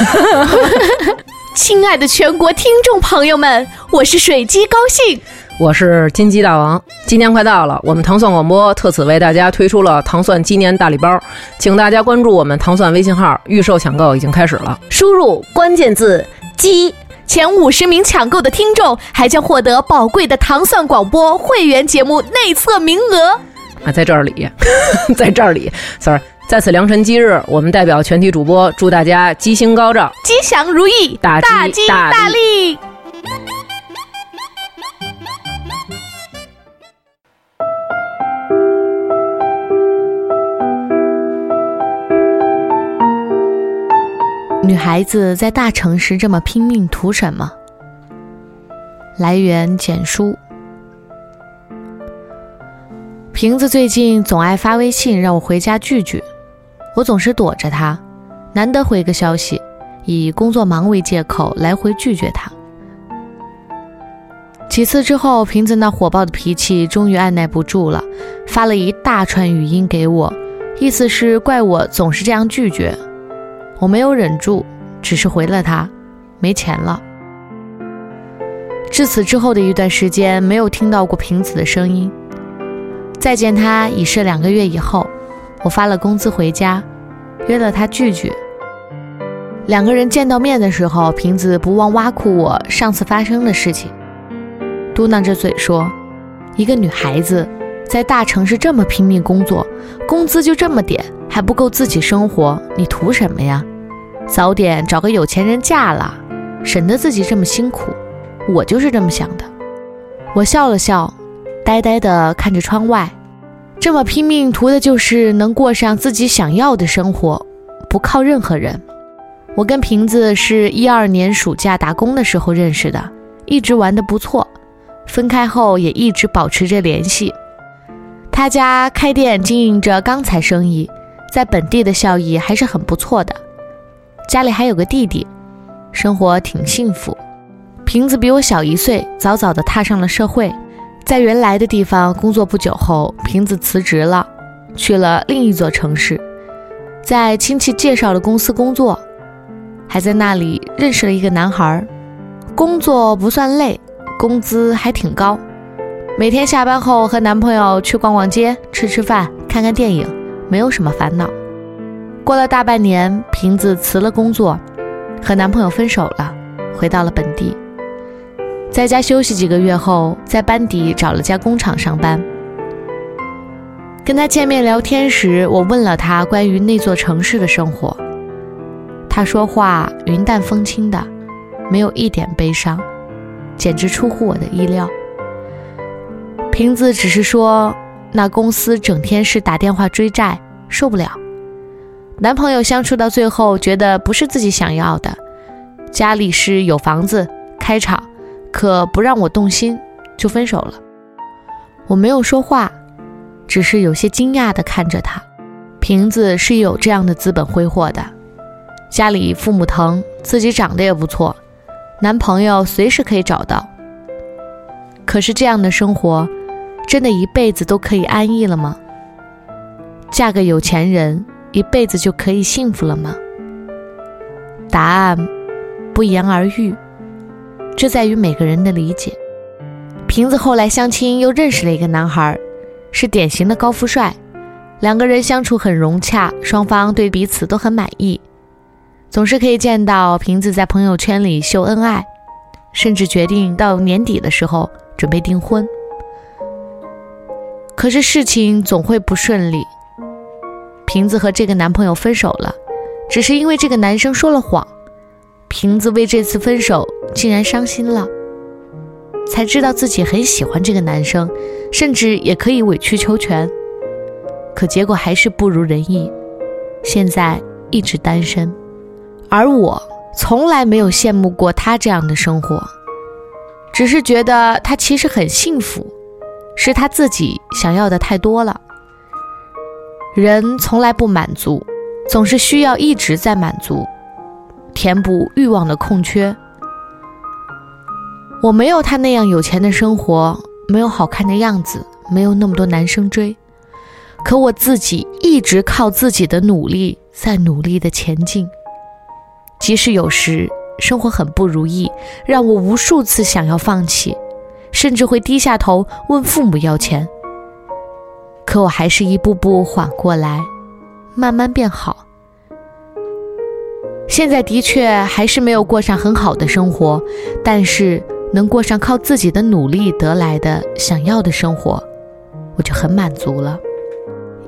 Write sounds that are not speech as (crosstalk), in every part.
(laughs) 亲爱的全国听众朋友们，我是水鸡高兴，我是金鸡大王。今年快到了，我们糖蒜广播特此为大家推出了糖蒜鸡年大礼包，请大家关注我们糖蒜微信号，预售抢购已经开始了。输入关键字“鸡”，前五十名抢购的听众还将获得宝贵的糖蒜广播会员节目内测名额。啊，在这里，(laughs) 在这里，sorry。在此良辰吉日，我们代表全体主播祝大家吉星高照、吉祥如意、大吉大利。女孩子在大城市这么拼命，图什么？来源简书。瓶子最近总爱发微信让我回家聚聚。我总是躲着他，难得回个消息，以工作忙为借口来回拒绝他。几次之后，瓶子那火爆的脾气终于按耐不住了，发了一大串语音给我，意思是怪我总是这样拒绝。我没有忍住，只是回了他，没钱了。至此之后的一段时间，没有听到过瓶子的声音。再见他已是两个月以后。我发了工资回家，约了他聚聚。两个人见到面的时候，瓶子不忘挖苦我上次发生的事情，嘟囔着嘴说：“一个女孩子在大城市这么拼命工作，工资就这么点，还不够自己生活，你图什么呀？早点找个有钱人嫁了，省得自己这么辛苦。我就是这么想的。”我笑了笑，呆呆地看着窗外。这么拼命图的就是能过上自己想要的生活，不靠任何人。我跟瓶子是一二年暑假打工的时候认识的，一直玩得不错。分开后也一直保持着联系。他家开店经营着钢材生意，在本地的效益还是很不错的。家里还有个弟弟，生活挺幸福。瓶子比我小一岁，早早的踏上了社会。在原来的地方工作不久后，瓶子辞职了，去了另一座城市，在亲戚介绍的公司工作，还在那里认识了一个男孩，工作不算累，工资还挺高，每天下班后和男朋友去逛逛街、吃吃饭、看看电影，没有什么烦恼。过了大半年，瓶子辞了工作，和男朋友分手了，回到了本地。在家休息几个月后，在班底找了家工厂上班。跟他见面聊天时，我问了他关于那座城市的生活。他说话云淡风轻的，没有一点悲伤，简直出乎我的意料。瓶子只是说，那公司整天是打电话追债，受不了。男朋友相处到最后，觉得不是自己想要的。家里是有房子，开厂。可不让我动心，就分手了。我没有说话，只是有些惊讶地看着他。瓶子是有这样的资本挥霍的，家里父母疼，自己长得也不错，男朋友随时可以找到。可是这样的生活，真的一辈子都可以安逸了吗？嫁个有钱人，一辈子就可以幸福了吗？答案不言而喻。这在于每个人的理解。瓶子后来相亲又认识了一个男孩，是典型的高富帅，两个人相处很融洽，双方对彼此都很满意，总是可以见到瓶子在朋友圈里秀恩爱，甚至决定到年底的时候准备订婚。可是事情总会不顺利，瓶子和这个男朋友分手了，只是因为这个男生说了谎。瓶子为这次分手竟然伤心了，才知道自己很喜欢这个男生，甚至也可以委曲求全，可结果还是不如人意。现在一直单身，而我从来没有羡慕过他这样的生活，只是觉得他其实很幸福，是他自己想要的太多了。人从来不满足，总是需要一直在满足。填补欲望的空缺。我没有他那样有钱的生活，没有好看的样子，没有那么多男生追。可我自己一直靠自己的努力在努力的前进。即使有时生活很不如意，让我无数次想要放弃，甚至会低下头问父母要钱。可我还是一步步缓过来，慢慢变好。现在的确还是没有过上很好的生活，但是能过上靠自己的努力得来的想要的生活，我就很满足了。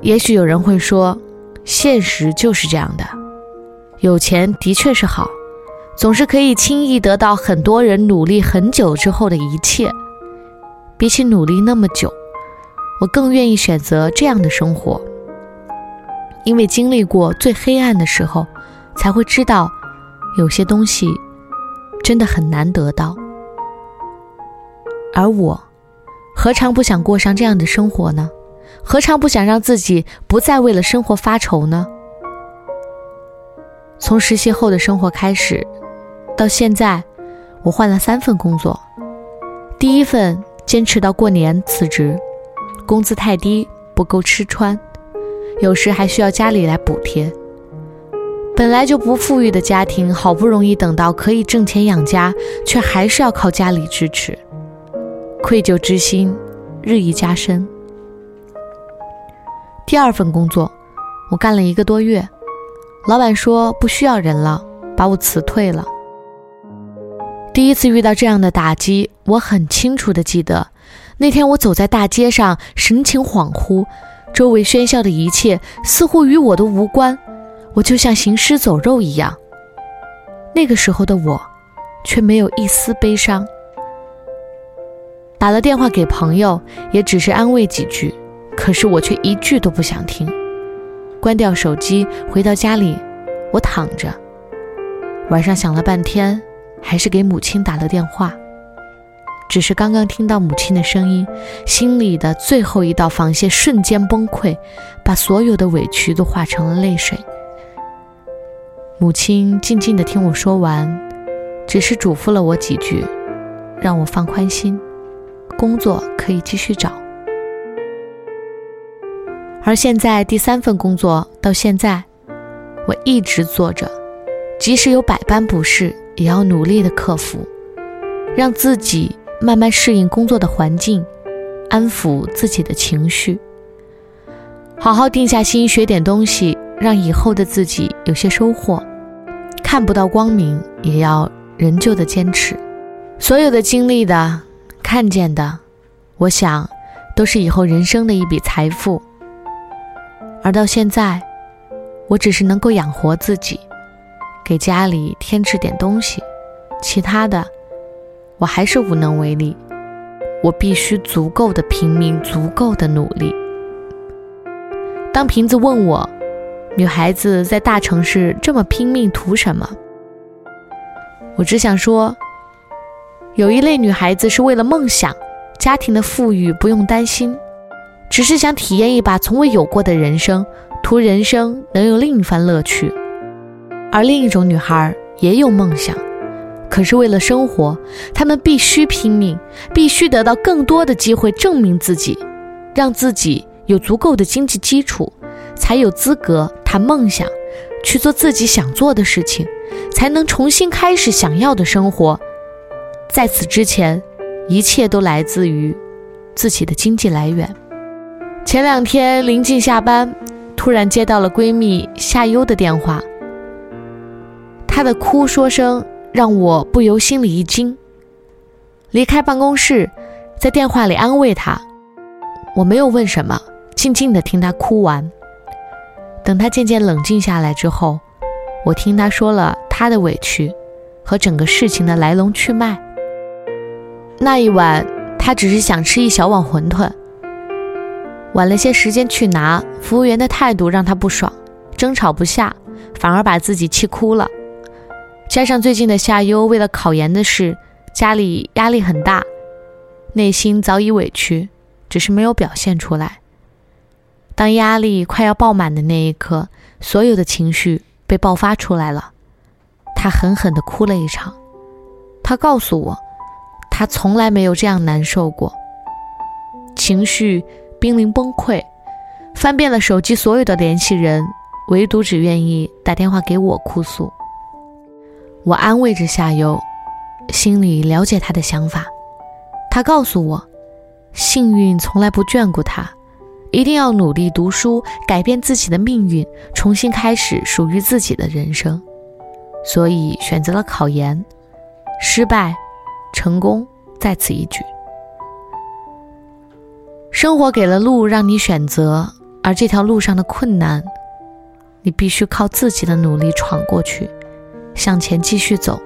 也许有人会说，现实就是这样的，有钱的确是好，总是可以轻易得到很多人努力很久之后的一切。比起努力那么久，我更愿意选择这样的生活，因为经历过最黑暗的时候。才会知道，有些东西真的很难得到。而我，何尝不想过上这样的生活呢？何尝不想让自己不再为了生活发愁呢？从实习后的生活开始，到现在，我换了三份工作。第一份坚持到过年辞职，工资太低，不够吃穿，有时还需要家里来补贴。本来就不富裕的家庭，好不容易等到可以挣钱养家，却还是要靠家里支持，愧疚之心日益加深。第二份工作，我干了一个多月，老板说不需要人了，把我辞退了。第一次遇到这样的打击，我很清楚的记得，那天我走在大街上，神情恍惚，周围喧嚣的一切似乎与我都无关。我就像行尸走肉一样。那个时候的我，却没有一丝悲伤。打了电话给朋友，也只是安慰几句，可是我却一句都不想听。关掉手机，回到家里，我躺着。晚上想了半天，还是给母亲打了电话。只是刚刚听到母亲的声音，心里的最后一道防线瞬间崩溃，把所有的委屈都化成了泪水。母亲静静地听我说完，只是嘱咐了我几句，让我放宽心，工作可以继续找。而现在第三份工作到现在，我一直做着，即使有百般不适，也要努力的克服，让自己慢慢适应工作的环境，安抚自己的情绪，好好定下心学点东西，让以后的自己有些收获。看不到光明，也要仍旧的坚持。所有的经历的、看见的，我想，都是以后人生的一笔财富。而到现在，我只是能够养活自己，给家里添置点东西，其他的，我还是无能为力。我必须足够的拼命，足够的努力。当瓶子问我。女孩子在大城市这么拼命图什么？我只想说，有一类女孩子是为了梦想，家庭的富裕不用担心，只是想体验一把从未有过的人生，图人生能有另一番乐趣。而另一种女孩也有梦想，可是为了生活，她们必须拼命，必须得到更多的机会证明自己，让自己有足够的经济基础。才有资格谈梦想，去做自己想做的事情，才能重新开始想要的生活。在此之前，一切都来自于自己的经济来源。前两天临近下班，突然接到了闺蜜夏优的电话，她的哭说声让我不由心里一惊。离开办公室，在电话里安慰她，我没有问什么，静静的听她哭完。等他渐渐冷静下来之后，我听他说了他的委屈和整个事情的来龙去脉。那一晚，他只是想吃一小碗馄饨，晚了些时间去拿，服务员的态度让他不爽，争吵不下，反而把自己气哭了。加上最近的夏优为了考研的事，家里压力很大，内心早已委屈，只是没有表现出来。当压力快要爆满的那一刻，所有的情绪被爆发出来了。他狠狠地哭了一场。他告诉我，他从来没有这样难受过。情绪濒临崩溃，翻遍了手机所有的联系人，唯独只愿意打电话给我哭诉。我安慰着夏优，心里了解他的想法。他告诉我，幸运从来不眷顾他，一定要努力读书，改变自己的命运，重新开始属于自己的人生。所以选择了考研，失败，成功在此一举。生活给了路让你选择，而这条路上的困难，你必须靠自己的努力闯过去，向前继续走，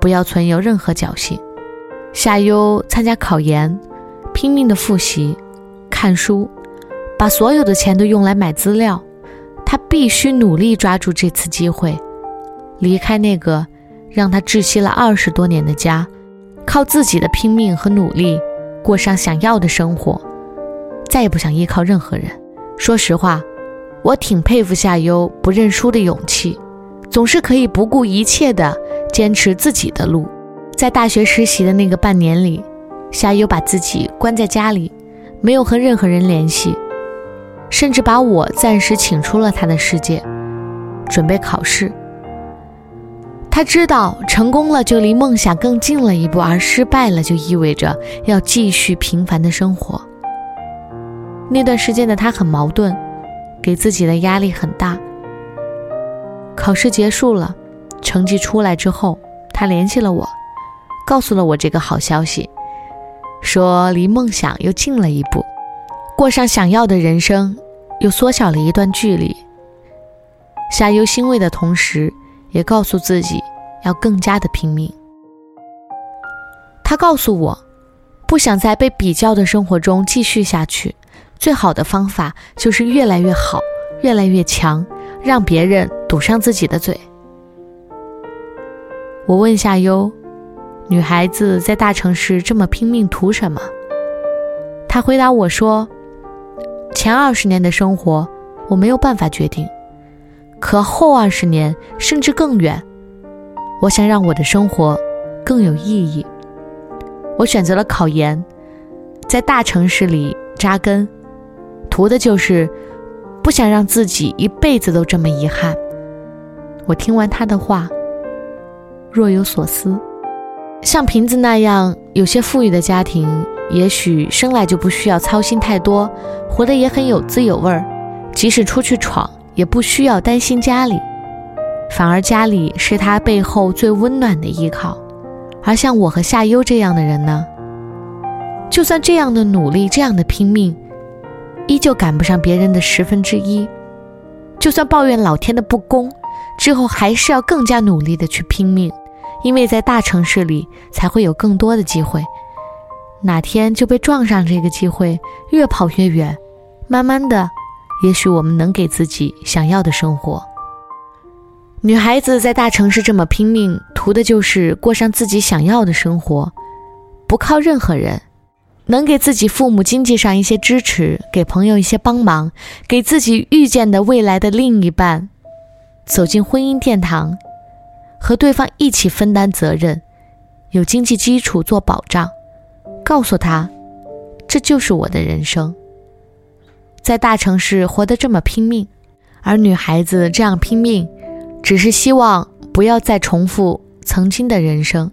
不要存有任何侥幸。夏优参加考研，拼命的复习、看书，把所有的钱都用来买资料。他必须努力抓住这次机会，离开那个让他窒息了二十多年的家，靠自己的拼命和努力过上想要的生活，再也不想依靠任何人。说实话，我挺佩服夏优不认输的勇气，总是可以不顾一切的坚持自己的路。在大学实习的那个半年里，夏优把自己关在家里，没有和任何人联系，甚至把我暂时请出了他的世界，准备考试。他知道成功了就离梦想更近了一步，而失败了就意味着要继续平凡的生活。那段时间的他很矛盾，给自己的压力很大。考试结束了，成绩出来之后，他联系了我。告诉了我这个好消息，说离梦想又近了一步，过上想要的人生又缩小了一段距离。夏优欣慰的同时，也告诉自己要更加的拼命。他告诉我，不想在被比较的生活中继续下去，最好的方法就是越来越好，越来越强，让别人堵上自己的嘴。我问夏优。女孩子在大城市这么拼命图什么？她回答我说：“前二十年的生活我没有办法决定，可后二十年甚至更远，我想让我的生活更有意义。我选择了考研，在大城市里扎根，图的就是不想让自己一辈子都这么遗憾。”我听完他的话，若有所思。像瓶子那样有些富裕的家庭，也许生来就不需要操心太多，活得也很有滋有味儿。即使出去闯，也不需要担心家里，反而家里是他背后最温暖的依靠。而像我和夏优这样的人呢，就算这样的努力，这样的拼命，依旧赶不上别人的十分之一。就算抱怨老天的不公，之后还是要更加努力的去拼命。因为在大城市里才会有更多的机会，哪天就被撞上这个机会，越跑越远，慢慢的，也许我们能给自己想要的生活。女孩子在大城市这么拼命，图的就是过上自己想要的生活，不靠任何人，能给自己父母经济上一些支持，给朋友一些帮忙，给自己遇见的未来的另一半，走进婚姻殿堂。和对方一起分担责任，有经济基础做保障，告诉他，这就是我的人生。在大城市活得这么拼命，而女孩子这样拼命，只是希望不要再重复曾经的人生，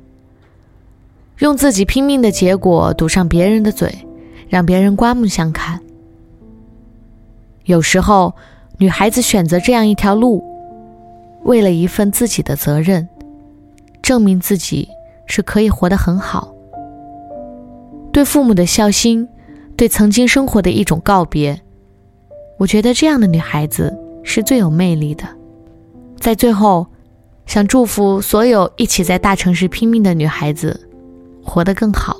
用自己拼命的结果堵上别人的嘴，让别人刮目相看。有时候，女孩子选择这样一条路。为了一份自己的责任，证明自己是可以活得很好。对父母的孝心，对曾经生活的一种告别。我觉得这样的女孩子是最有魅力的。在最后，想祝福所有一起在大城市拼命的女孩子，活得更好。